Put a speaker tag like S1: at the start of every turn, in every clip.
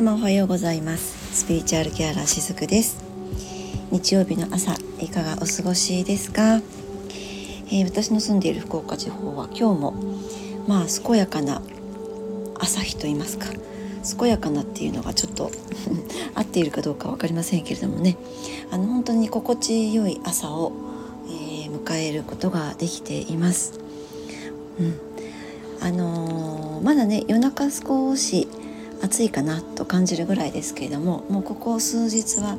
S1: 様おはようございます。スピリチュアルケアラーしずくです。日曜日の朝いかがお過ごしですか、えー、私の住んでいる福岡地方は今日もまあ健やかな朝日と言いますか健やかなっていうのがちょっと 合っているかどうか分かりませんけれどもね。あの本当に心地よい朝を、えー、迎えることができています。うん。あのー、まだね夜中少し暑いかなと感じるぐらいですけれどももうここ数日は、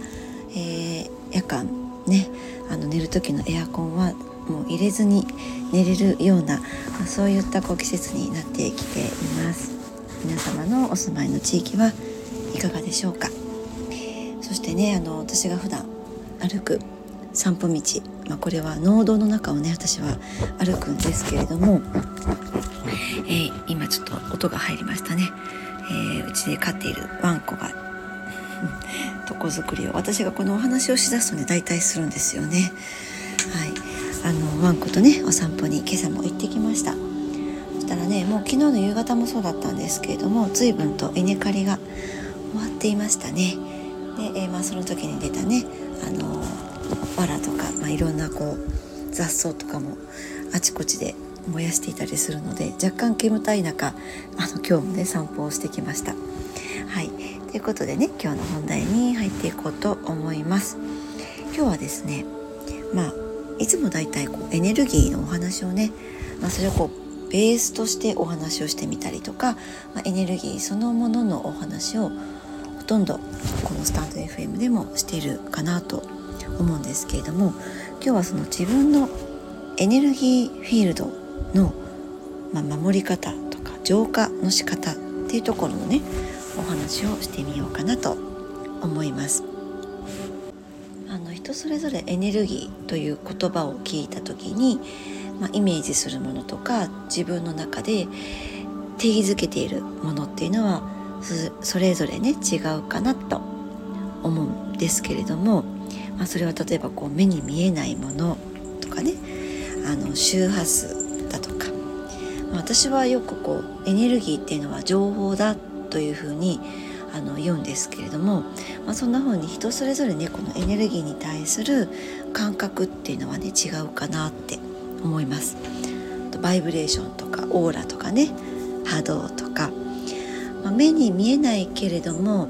S1: えー、夜間ねあの寝る時のエアコンはもう入れずに寝れるような、そういったこう季節になってきています。皆様のお住まいの地域はいかがでしょうか。そしてねあの私が普段歩く散歩道、まあ、これは農道の中をね私は歩くんですけれども、えー、今ちょっと音が入りましたね。えー、うちで飼っているワンコが 床作りを私がこのお話をしだすとね大体するんですよね。はい、あのワンコとねお散歩に今朝も行ってきました。そしたらねもう昨日の夕方もそうだったんですけれども随分と稲刈りが終わっていましたね。で、えー、まあ、その時に出たねあの藁とか、まあ、いろんなこう雑草とかもあちこちで燃やしていたりするので若干煙たい中あの今日もね散歩をしてきました。はいということでね今日の本題に入っていこうと思います。今日はですねまあいつもだいたいこうエネルギーのお話をね、まあ、それをこうベースとしてお話をしてみたりとか、まあ、エネルギーそのもののお話をほとんどこのスタンド FM でもしているかなと思うんですけれども今日はその自分のエネルギーフィールドの、まあ、守り方とか浄化の仕方っていうところのねお話をしてみようかなと思います。あの人それぞれエネルギーという言葉を聞いた時に、まあ、イメージするものとか自分の中で定義づけているものっていうのはそれぞれね違うかなと思うんですけれども、まあ、それは例えばこう目に見えないものとかねあの周波数だとか私はよくこうエネルギーっていうのは情報だというふうにあの言うんですけれども、まあ、そんな風に人それぞれねこのエネルギーに対する感覚っていうのはね違うかなって思います。バイブレーションとかオーラとかね波動とか、まあ、目に見えないけれども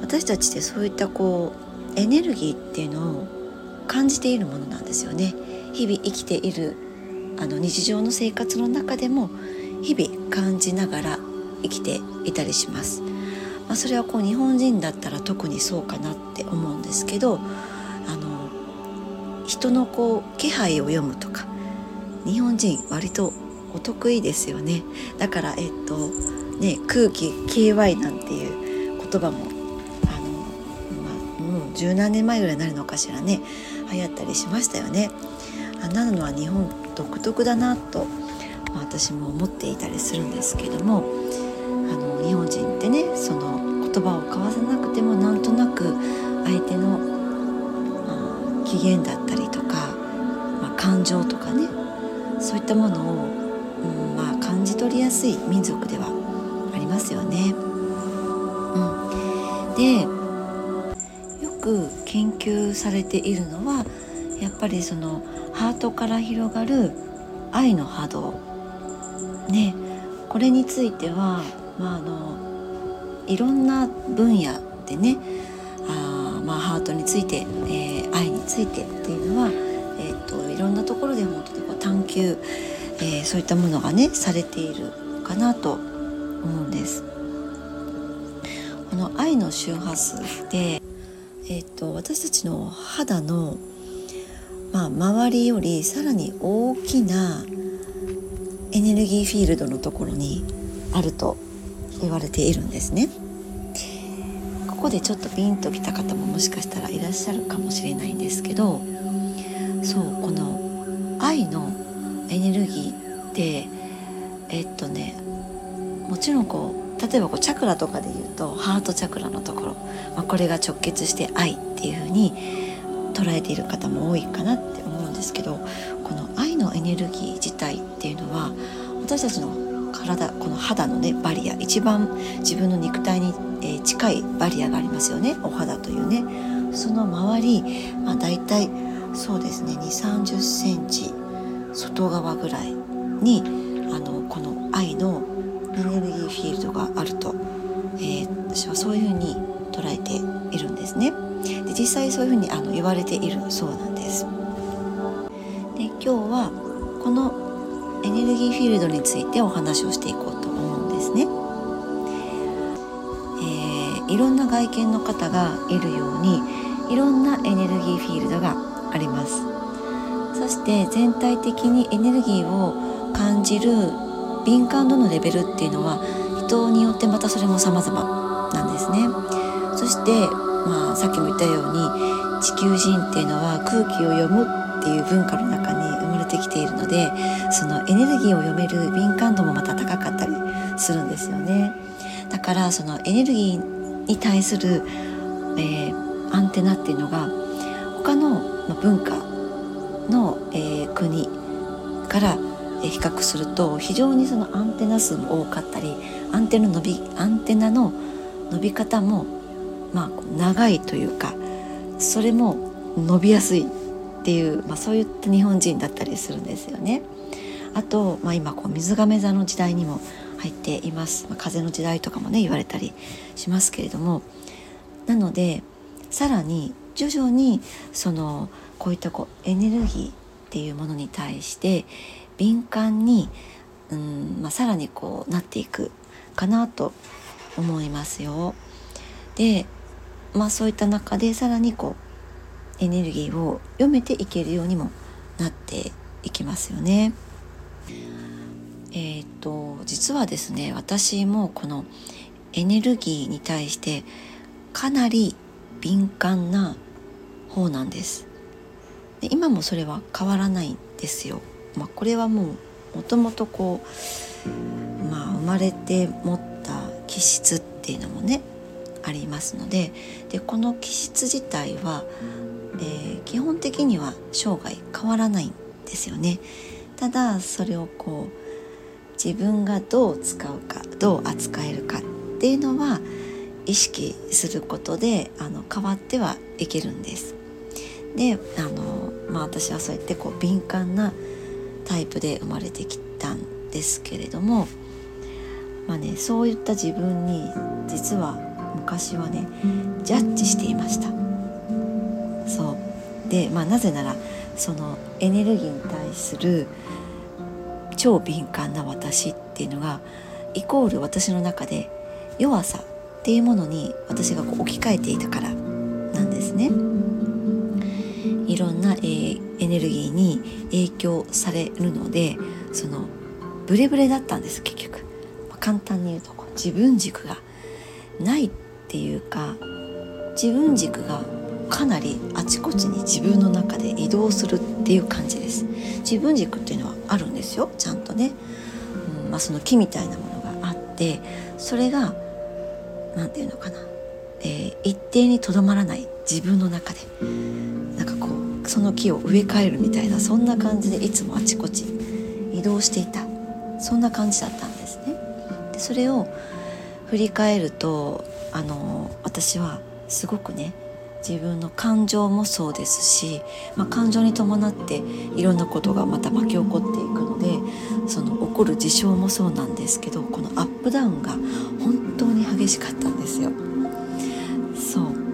S1: 私たちってそういったこうエネルギーっていうのを感じているものなんですよね。日々生きているあの日常の生活の中でも日々感じながら生きていたりします。まあ、それはこう日本人だったら特にそうかなって思うんですけどあの人のこう気配を読むとか日本人割とお得意ですよねだからえっとね空気 KY なんていう言葉もあの、まあ、もう十何年前ぐらいになるのかしらね流行ったりしましたよね。あなのは日本独特だなと、ま、私も思っていたりするんですけどもあの日本人ってねその言葉を交わさなくてもなんとなく相手の、まあ、機嫌だったりとか、まあ、感情とかねそういったものを、うんまあ、感じ取りやすい民族ではありますよね。うん、でよく研究されているのはやっぱりそのハートから広がる愛の波動ねこれについては、まあ、あのいろんな分野でねあ、まあ、ハートについて、えー、愛についてっていうのは、えーと、いろんなところで本当にこう探求、えー、そういったものがねされているかなと思うんです。この愛の周波数で、えーと私たちの肌のまあ、周りよりさらに大きなエネルギーフィールドのところにあると言われているんですね。ここでちょっとピンときた方ももしかしたらいらっしゃるかもしれないんですけどそうこの愛のエネルギーってえっとねもちろんこう例えばこうチャクラとかで言うとハートチャクラのところ、まあ、これが直結して愛っていうふうに捉えている方も多いかなって思うんですけどこの愛のエネルギー自体っていうのは私たちの体この肌のねバリア一番自分の肉体に、え、近いバリアがありますよねお肌というねその周り、まあ、大体そうですね2 3 0センチ外側ぐらいにあのこの愛のエネルギーフィールドがあると、えー、私はそういうふうに捉えているんですね。実際そういうふうにあの言われているそうなんです。で今日はこのエネルギーフィールドについてお話をしていこうと思うんですね。えー、いろんな外見の方がいるようにいろんなエネルギーフィールドがあります。そして全体的にエネルギーを感じる敏感度のレベルっていうのは人によってまたそれも様々なんですね。そして、まあ、さっきも言ったように地球人っていうのは空気を読むっていう文化の中に生まれてきているのでそのエネルギーを読める敏感度もまた高かったりするんですよね。だからそのエネルギーに対する、えー、アンテナっていうのが他の文化の、えー、国から比較すると非常にそのアンテナ数も多かったりアンテナの伸びアンテナの伸び方もまあ長いというかそれも伸びやすいっていう、まあ、そういった日本人だったりするんですよね。あと、まあ、今こう水亀座の時代にも入っています、まあ、風の時代とかもね言われたりしますけれどもなのでさらに徐々にそのこういったこうエネルギーっていうものに対して敏感に、うんまあ、さらにこうなっていくかなと思いますよ。で、まあ、そういった中でさらにこうエネルギーを読めていけるようにもなっていきますよね。えっ、と実はですね私もこのエネルギーに対してかなり敏感な方なんです。で今もそれは変わらないんですよ。まあ、これはもうもともとこう、まあ、生まれて持った気質っていうのもねありますのででこの気質自体は、えー、基本的には生涯変わらないんですよね。ただそれをこう自分がどう使うかどう扱えるかっていうのは意識することであの変わってはいけるんです。であの、まあ、私はそうやってこう敏感なタイプで生まれてきたんですけれども、まあね、そういった自分に実は昔はねジャッジしていました。そう。で、まあ、なぜならそのエネルギーに対する超敏感な私っていうのがイコール私の中で弱さっていうものに私がこう置き換えていたからなんですね。いろんな、えー、エネルギーに影響されるのでそのブレブレだったんです結局、まあ、簡単に言うと自分軸がないっていうか自分軸がかなりあちこちに自分の中で移動するっていう感じです。自分軸っていうのはあるんですよちゃんとね、うんまあ、その木みたいなものがあってそれが何て言うのかな、えー、一定にとどまらない自分の中で。なんかこうその木を植え替えるみたいなそんな感じでいつもあちこち移動していた。そんな感じだったんですね。でそれを振り返るとあの私はすごくね自分の感情もそうですし、まあ、感情に伴っていろんなことがまた巻き起こっていくのでその起こる事象もそうなんですけどこのアップダウンが本当に激しかったんですよ。そう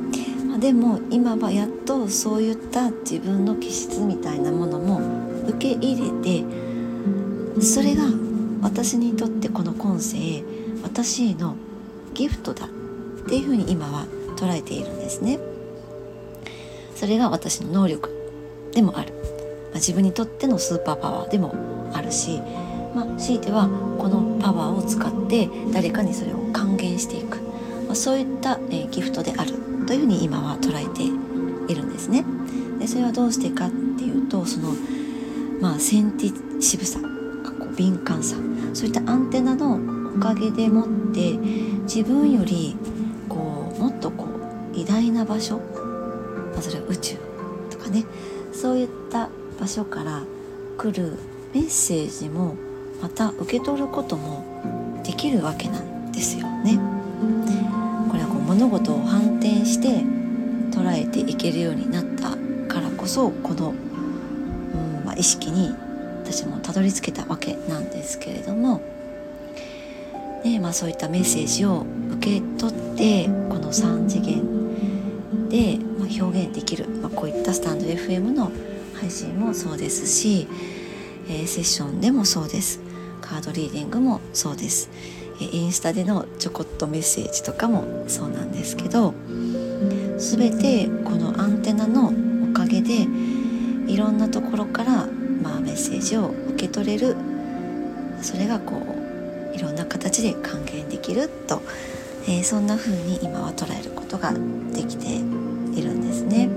S1: ま、でも今はやっとそういった自分の気質みたいなものも受け入れてそれが私にとってこの今世私へのギフトだっていうふうに今は捉えているんですね。それが私の能力でもある、まあ、自分にとってのスーパーパワーでもあるし、まあ、強いてはこのパワーを使って誰かにそれを還元していく、まあ、そういった、えー、ギフトであるというふうに今は捉えているんですね。でそれはどうしてかっていうとその、まあ、センティシブさ敏感さそういったアンテナのおかげでもって自分よりこうもっとこう偉大な場所まあ、それは宇宙とかねそういった場所から来るメッセージもまた受け取ることもできるわけなんですよね。これはこう物事を反転して捉えていけるようになったからこそこの、うんまあ、意識に私もたどり着けたわけなんですけれども、ねまあ、そういったメッセージを受け取ってこの3次元で、表現できる、まあ、こういったスタンド FM の配信もそうですし、えー、セッションでもそうです。カードリーディングもそうです、えー、インスタでのちょこっとメッセージとかもそうなんですけど全てこのアンテナのおかげでいろんなところから、まあ、メッセージを受け取れる。それがこういろんな形で還元できると、えー、そんな風に今は捉えることができているんですね。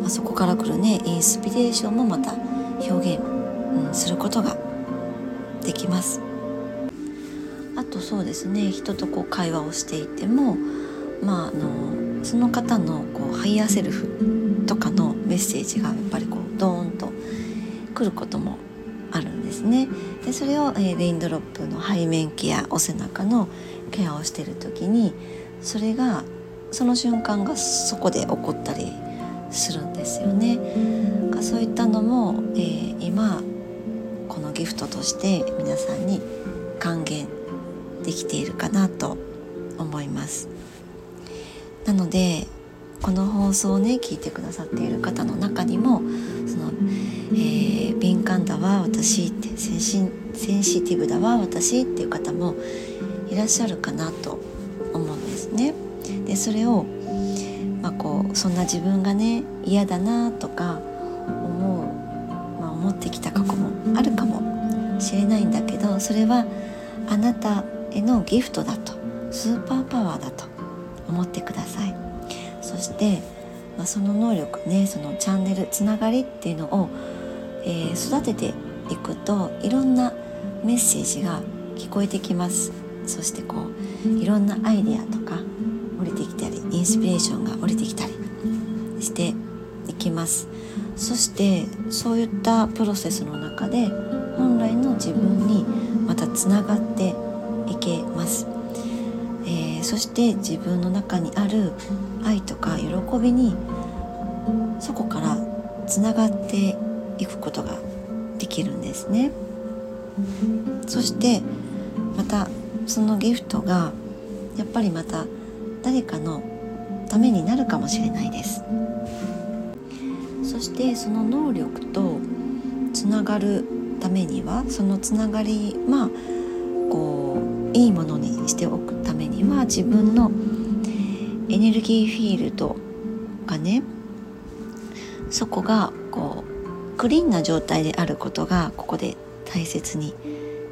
S1: まあ、そこから来るねインスピレーションもまた表現、うん、することができます。あとそうですね人とこう会話をしていてもまあ、あのその方のこうハイヤーセルフとかのメッセージがやっぱりこうドーンと来ることもあるんですね。でそれを、えー、レインドロップの背面ケアお背中のケアをしてる時にそれがその瞬間がそこで起こったりするんですよね。そういったのも、えー、今このギフトとして皆さんに還元できているかなと思います。なのでこの放送をね聞いてくださっている方の中にもその、えー、敏感だわ私ってセンシセンシティブだわ私っていう方もいらっしゃるかなと思うんですね。でそれを、まあ、こうそんな自分がね嫌だなとか思う、まあ、思ってきた過去もあるかもしれないんだけどそれはあなたへのギフトだとスーパーパワーだと思ってくださいそして、まあ、その能力ねそのチャンネルつながりっていうのを、えー、育てていくといろんなメッセージが聞こえてきます。そしてこういろんなアイデアとか降りてきたりインスピレーションが降りてきたりしていきます。そしてそういったプロセスの中で本来の自分にまたつながっていけます。えそして自分の中にある愛とか喜びにそこからつながっていくことができるんですね。そしてまたそのギフトがやっぱりまた誰かのためになるかもしれないです。そしてその能力とつながるためにはそのつながりまあこういいものにしておくためには自分のエネルギーフィールドがねそこがクリーンな状態であることがここで大切に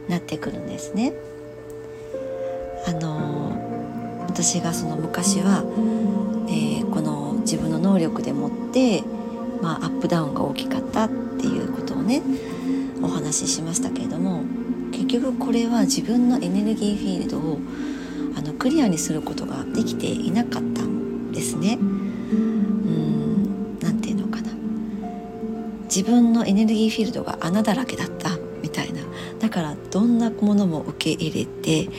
S1: なってくるんですね。あの私がその昔は、えー、この自分の能力でもって、まあ、アップダウンが大きかったっていうことをねお話ししましたけれども結局これは自分のエネルギーフィールドをあのクリアにすることができていなかったんですね。自分のエネルギーフィールドが穴だらけだったみたいなだからどんなものも受け入れて、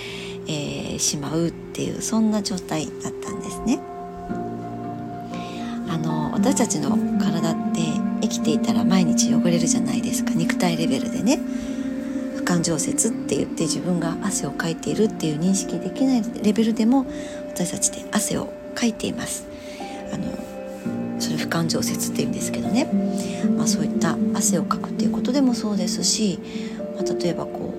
S1: えー、しまうっていうそんな状態だったんですね。あの私たちの体って生きていたら毎日汚れるじゃないですか肉体レベルでね。不感情節って言って自分が汗をかいているっていう認識できないレベルでも私たちって汗をかいていますあのそれ不感情節って言うんですけどね、まあ、そういった汗をかくっていうことでもそうですし、まあ、例えばこ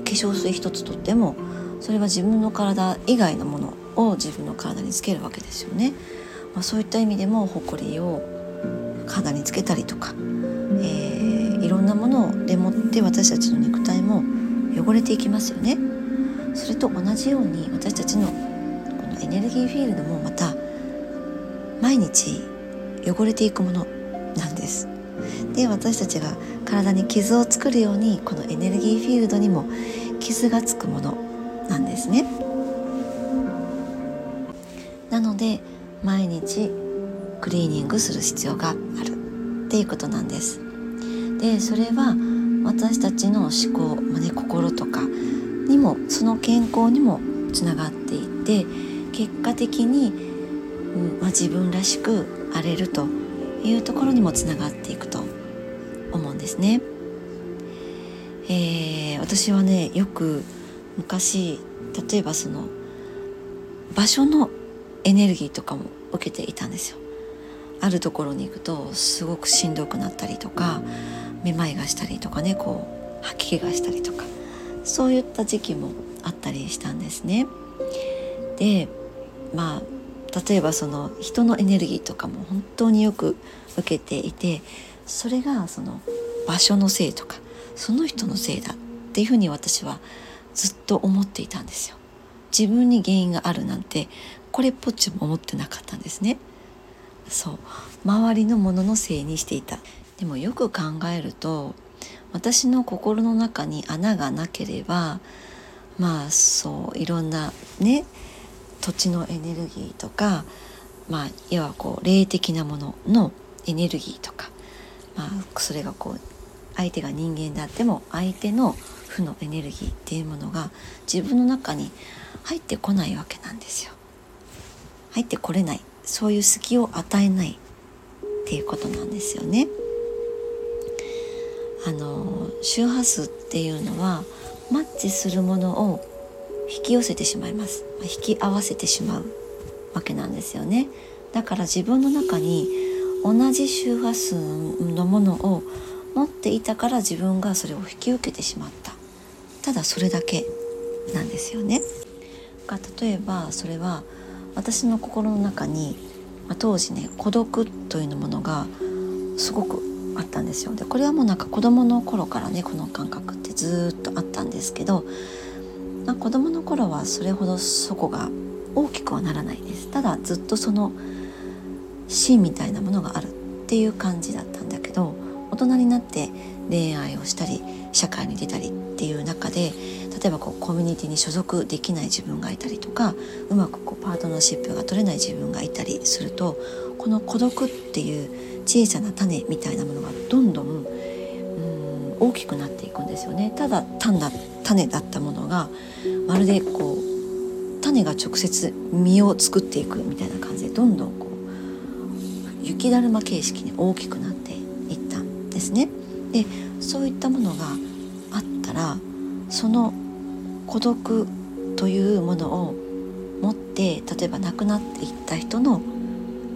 S1: う化粧水一つとってもそれは自分の体以外のものを自分の体につけるわけですよね、まあ、そういった意味でもりを体につけたりとか、えーいろんなものでもって私たちの肉体も汚れていきますよね。それと同じように私たちのこのエネルギーフィールドもまた毎日汚れていくものなんです。で私たちが体に傷を作るようにこのエネルギーフィールドにも傷がつくものなんですね。なので毎日クリーニングする必要があるっていうことなんです。でそれは私たちの思考、まあね、心とかにもその健康にもつながっていって結果的に、うんまあ、自分らしくあれるというところにもつながっていくと思うんですね。えー、私はねよく昔例えばその場所のエネルギーとかも受けていたんですよ。あるところに行くとすごくしんどくなったりとかめまいがしたりとかねこう吐き気がしたりとかそういった時期もあったりしたんですね。でまあ例えばその人のエネルギーとかも本当によく受けていてそれがその場所のせいとかその人のせいだっていうふうに私はずっと思っていたんですよ。自分に原因があるなんてこれっぽっちも思ってなかったんですね。そう周りのもののせいにしていたでもよく考えると私の心の中に穴がなければまあそういろんなね土地のエネルギーとかまあ要はこう霊的なもののエネルギーとか、まあ、それがこう相手が人間であっても相手の負のエネルギーっていうものが自分の中に入ってこないわけなんですよ。入ってこれないそういう隙を与えないっていうことなんですよね。あの周波数っていうのはマッチするものを引き寄せてしまいます。引き合わせてしまうわけなんですよね。だから自分の中に同じ周波数のものを持っていたから自分がそれを引き受けてしまった。ただそれだけなんですよね。が例えばそれは私の心の中に、まあ、当時ね孤独というものがすごくあったんですよ。でこれはもうなんか子供の頃からねこの感覚ってずっとあったんですけど、まあ、子供の頃はそれほどそこが大きくはならないです。ただずっとその芯みたいなものがあるっていう感じだったんだけど大人になって恋愛をしたり社会に出たりっていう中で例えばこうコミュニティに所属できない自分がいたりとかうまくこうパートナーシップが取れない自分がいたりするとこの孤独っていう小さな種みたいなものがどんどんうん大きくなっていくんですよね。ただ単な種だったものがまるでこう種が直接実を作っていくみたいな感じでどんどんこう雪だるま形式に大きくなっていったんですね。でそういったものがあったらその孤独というものを持って例えば亡くなっていった人の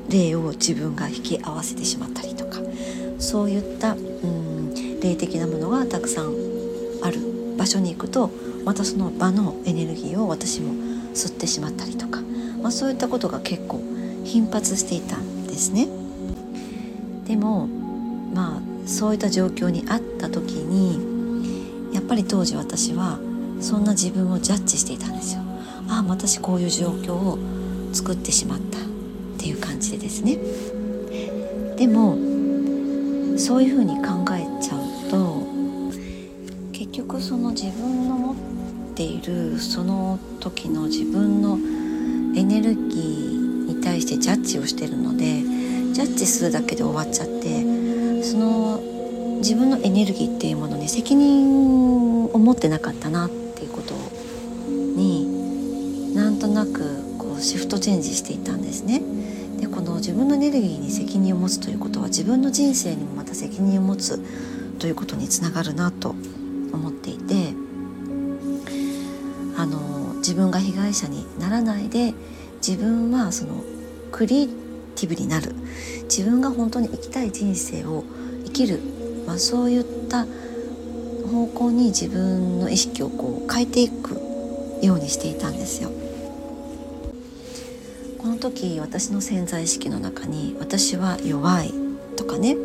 S1: 霊を自分が引き合わせてしまったりとかそういったうん霊的なものがたくさん場所に行くとまたその場のエネルギーを私も吸ってしまったりとか、まあ、そういったことが結構頻発していたんですね。でもまあそういった状況にあった時にやっぱり当時私はそんな自分をジャッジしていたんですよ。ああ私こういう状況を作ってしまったっていう感じでですね。でもそういうふうに考えその自分の持っているその時の自分のエネルギーに対してジャッジをしてるのでジャッジするだけで終わっちゃってその自分のエネルギーっていうものに責任を持ってなかったなっていうことになんとなくこうシフトチェンジしていたんですね。でこの自分のエネルギーに責任を持つということは自分の人生にもまた責任を持つということにつながるなとていてあの自分が被害者にならないで自分はそのクリエイティブになる。自分が本当に生きたい人生を生きる、まあ、そういった方向に自分の意識をこう変えていくようにしていたんですよ。この時私の潜在意識の中に私は弱いとかね。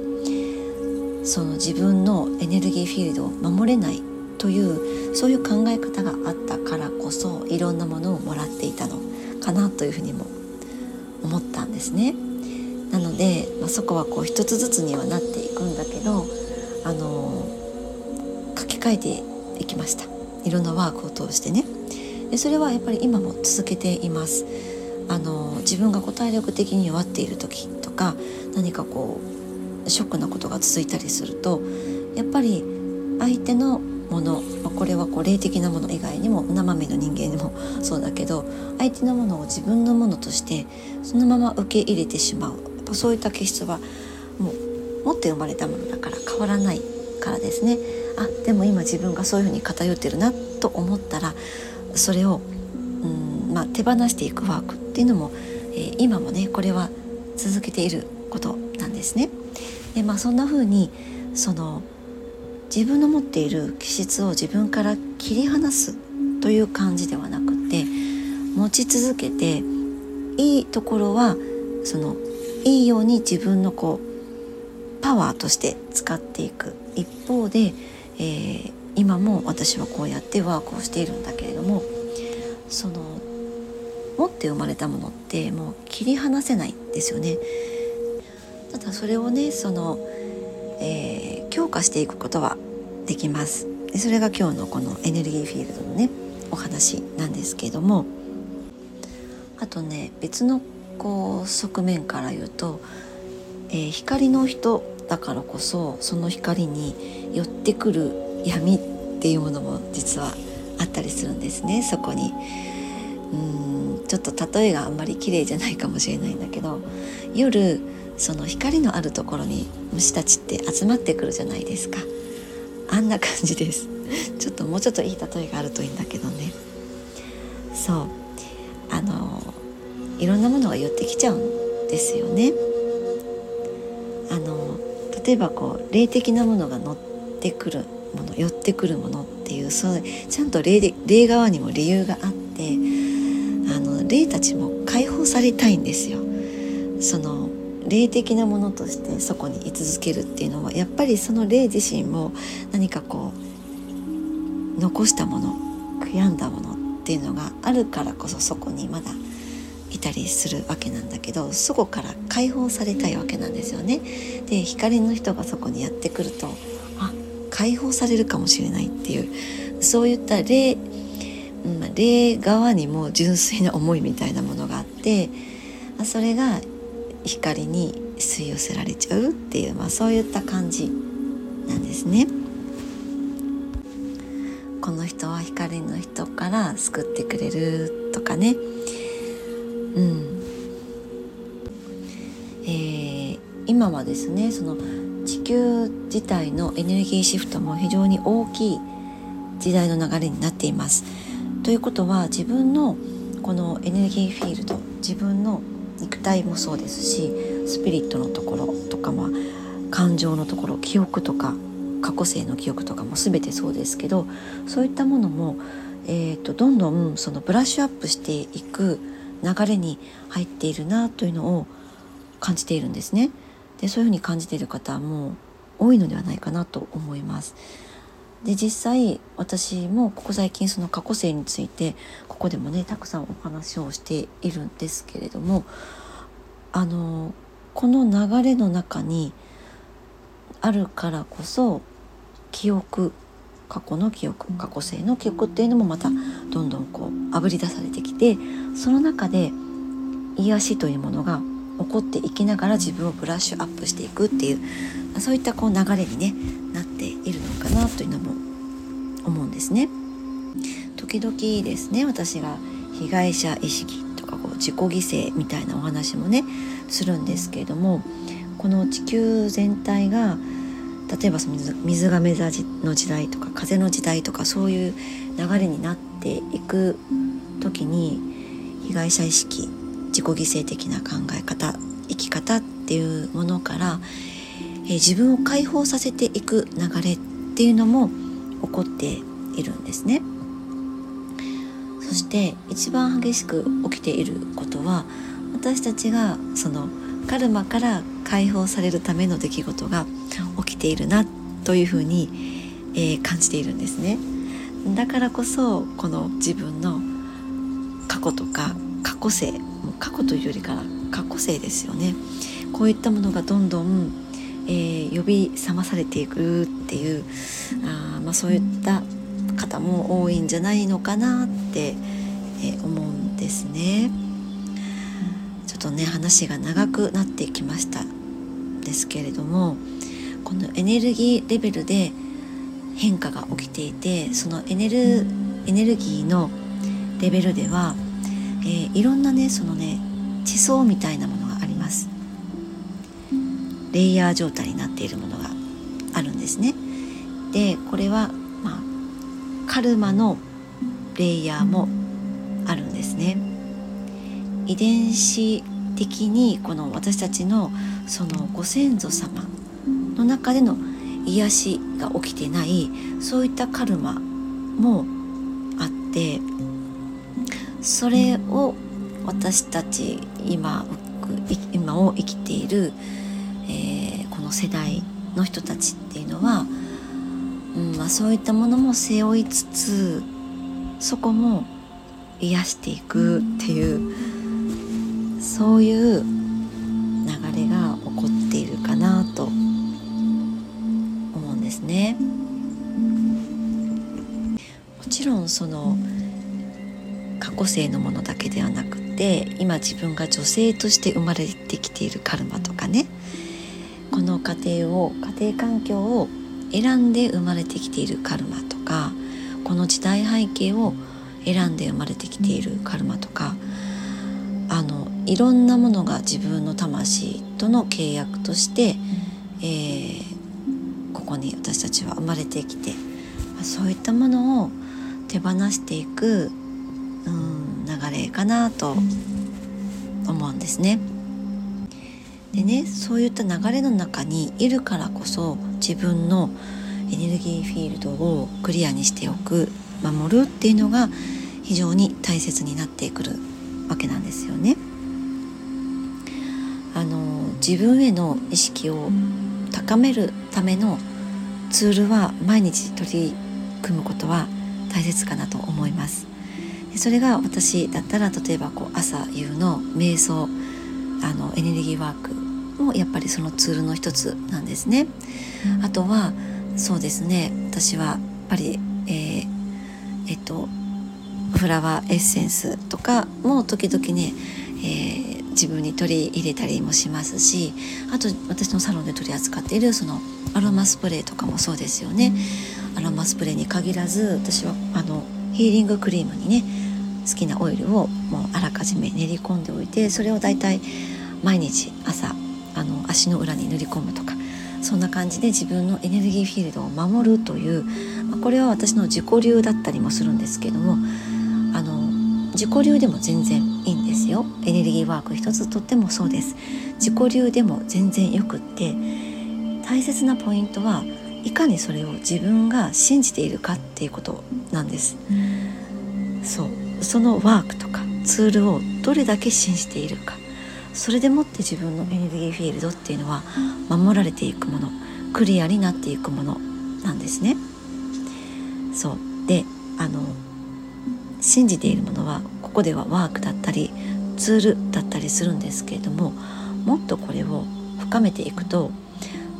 S1: その自分のエネルギーフィールドを守れない。というそういう考え方があったからこそいろんなものをもらっていたのかなというふうにも思ったんですね。なので、まあ、そこはこう一つずつにはなっていくんだけどあの書き換えていきました。いろんなワークを通してね。でそれはやっぱり今も続けています。あの自分がこう体力的に弱っている時とか何かこうショックなことが続いたりするとやっぱり相手のものこれはこう霊的なもの以外にも生身の人間にもそうだけど相手のものを自分のものとしてそのまま受け入れてしまうそういった気質はもう持って生まれたものだから変わらないからですねあでも今自分がそういうふうに偏ってるなと思ったらそれをうん、まあ、手放していくワークっていうのも、えー、今もねこれは続けていることなんですね。でまあ、そんな風にその自分の持っている気質を自分から切り離すという感じではなくて持ち続けていいところはそのいいように自分のこうパワーとして使っていく一方で、えー、今も私はこうやってワークをしているんだけれどもその持って生まれたものってもう切り離せないんですよね。ただそれをねその、えー、強化していくことはできます。でそれが今日のこのエネルギーフィールドのねお話なんですけれども。あとね別のこう側面から言うと、えー、光の人だからこそその光に寄ってくる闇っていうものも実はあったりするんですねそこに。うんちょっと例えがあんまり綺麗じゃないかもしれないんだけど夜その光のあるところに虫たちって集まってくるじゃないですか。あんな感じです。ちょっともうちょっといい例えがあるといいんだけどね。そう。あのいろんなものが寄ってきちゃうんですよね。あの例えばこう霊的なものが乗ってくるもの寄ってくるものっていうそうちゃんと霊で霊側にも理由があってあの霊たちも解放されたいんですよ。その霊的なものとしてそこに居続けるっていうのはやっぱりその霊自身も何かこう残したもの悔やんだものっていうのがあるからこそそこにまだいたりするわけなんだけどそこから解放されたいわけなんですよね。で光の人がそこにやってくるとあ解放されるかもしれないっていうそういった霊、うん、霊側にも純粋な思いみたいなものがあってそれが光に吸い寄せられちゃうっていう、まあ、そういった感じなんですね。この人は光の人から救ってくれるとかねうんえー、今はですねその地球自体のエネルギーシフトも非常に大きい時代の流れになっています。ということは自分のこのエネルギーフィールド自分の肉体もそうですしスピリットのところとか、まあ、感情のところ記憶とか過去性の記憶とかも全てそうですけどそういったものも、えーと、どんどんそのブラッシュアップしていく流れに入っているなというのを感じているんですね。でそういうふうに感じている方も多いのではないかなと思います。で実際私もここ最近その過去性についてここでもねたくさんお話をしているんですけれどもあのこの流れの中にあるからこそ記憶過去の記憶過去性の記憶っていうのもまたどんどんこうあぶり出されてきてその中で癒しというものが起こっていきながら自分をブラッシュアップしていくっていうそういったこう流れに、ね、なっているのかなというのも思うんですね。時々ですね私が被害者意識とかこう自己犠牲みたいなお話もねするんですけれどもこの地球全体が例えばその水が目座の時代とか風の時代とかそういう流れになっていく時に被害者意識自己犠牲的な考え方生き方っていうものから、え、自分を解放させていく流れっていうのも起こっているんですね。そして一番激しく起きていることは私たちがそのカルマから解放されるための出来事が起きているなというふうに、えー、感じているんですね。だからこそこの自分の過去とか過去性過去というよりから過去性ですよねこういったものがどんどん、えー、呼び覚まされていくっていうあ、まあ、そういった方も多いんじゃないのかなって、えー、思うんですね。ちょっとね話が長くなってきましたですけれどもこのエネルギーレベルで、変化が起きていてそのエネルエネルギーのレベルでは、えー、いろんなねそのね地層みたいなものレイヤー状態になっているものがあるんですね。でこれは、まあ、カルマのレイヤーもあるんですね。遺伝子的にこの私たちのそのご先祖様の中での癒しが起きてないそういったカルマもあってそれを私たち今今を生きている、の世代の人たちっていうのは、うんまあ、そういったものも背負いつつそこも癒していくっていうそういう流れが起こっているかなと思うんですね。もちろんその過去性のものだけではなくて今自分が女性として生まれてきているカルマとかね家庭を家庭環境を選んで生まれてきているカルマとかこの時代背景を選んで生まれてきているカルマとかあのいろんなものが自分の魂との契約として、えー、ここに私たちは生まれてきてそういったものを手放していく、うん、流れかなと思うんですね。でねそういった流れの中にいるからこそ自分のエネルギーフィールドをクリアにしておく守るっていうのが非常に大切になってくるわけなんですよね。あの自分への意識を高めるためのツールは毎日取り組むことは大切かなと思います。でそれが私だったら例えばこう朝夕の瞑想あのエネルギーワークもやっぱりそのツールの一つなんですね。あとはそうですね私はやっぱり、えー、えっとフラワーエッセンスとかも時々ね、えー、自分に取り入れたりもしますしあと私のサロンで取り扱っているそのアロマスプレーとかもそうですよね。アロマスプレーに限らず私はあのヒーリングクリームにね好きなオイルをもうあらかじめ練り込んでおいてそれをだいたい毎日朝あの足の裏に塗り込むとかそんな感じで自分のエネルギーフィールドを守るというこれは私の自己流だったりもするんですけどもあの自己流でも全然いいんですよ。エネルギーワーク一つとってもそうです。自己流でも全然よくって大切なポイントはいかにそれを自分が信じているかっていうことなんです。そう。そのワークとかツールをどれだけ信じているかそれでもって自分のエネルギーフィールドっていうのは守られていくものクリアになっていくものなんですね。そうであの信じているものはここではワークだったりツールだったりするんですけれどももっとこれを深めていくと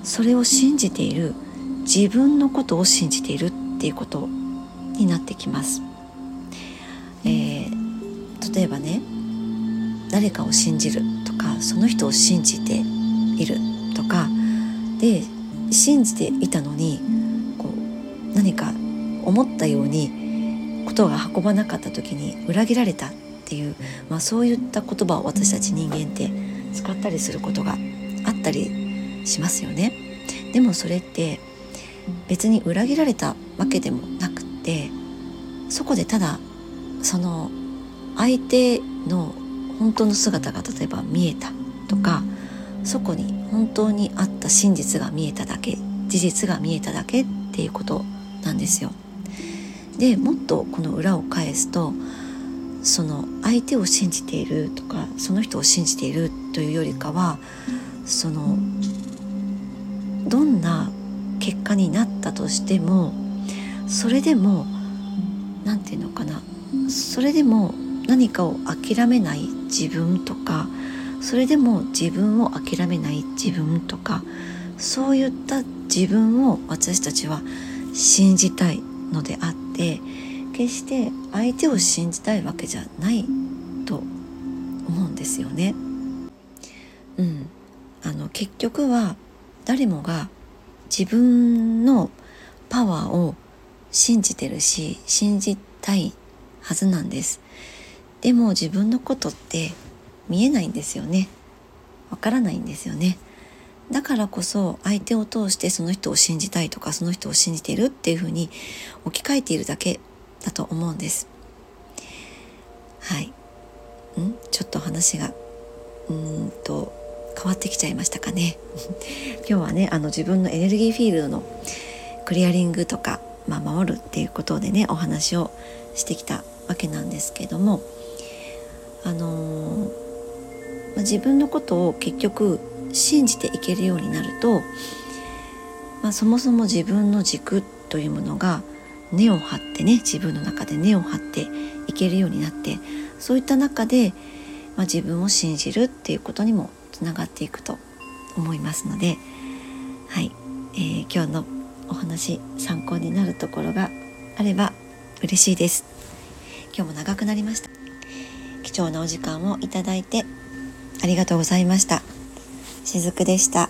S1: それを信じている自分のことを信じているっていうことになってきます。えー、例えばね誰かを信じるかその人を信じているとかで信じていたのにこう何か思ったようにことが運ばなかった時に裏切られたっていう、まあ、そういった言葉を私たち人間って使ったりすることがあったりしますよね。でもそれって別に裏切られたわけでもなくってそこでただその相手の本当の姿が例えば見えたとかそこに本当にあった真実が見えただけ事実が見えただけっていうことなんですよ。でもっとこの裏を返すとその相手を信じているとかその人を信じているというよりかはそのどんな結果になったとしてもそれでも何て言うのかなそれでも何かを諦めない自分とかそれでも自分を諦めない自分とかそういった自分を私たちは信じたいのであって決して相手を信じたいわけじゃないと思うんですよね。うん、あの結局は誰もが自分のパワーを信じてるし信じたいはずなんですでも自分のことって見えないんですよね。わからないんですよね。だからこそ相手を通してその人を信じたいとかその人を信じてるっていうふうに置き換えているだけだと思うんです。はい。ん？ちょっと話がうんと変わってきちゃいましたかね。今日はねあの自分のエネルギーフィールドのクリアリングとか、まあ、守るっていうことでねお話をしてきたわけなんですけどもあのー、ま、自分のことを結局信じていけるようになると、まあ、そもそも自分の軸というものが根を張ってね自分の中で根を張っていけるようになってそういった中で、まあ、自分を信じるっていうことにもつながっていくと思いますので、はいえー、今日のお話参考になるところがあれば嬉しいです。今日も長くなりました。貴重なお時間をいただいてありがとうございました。しずくでした。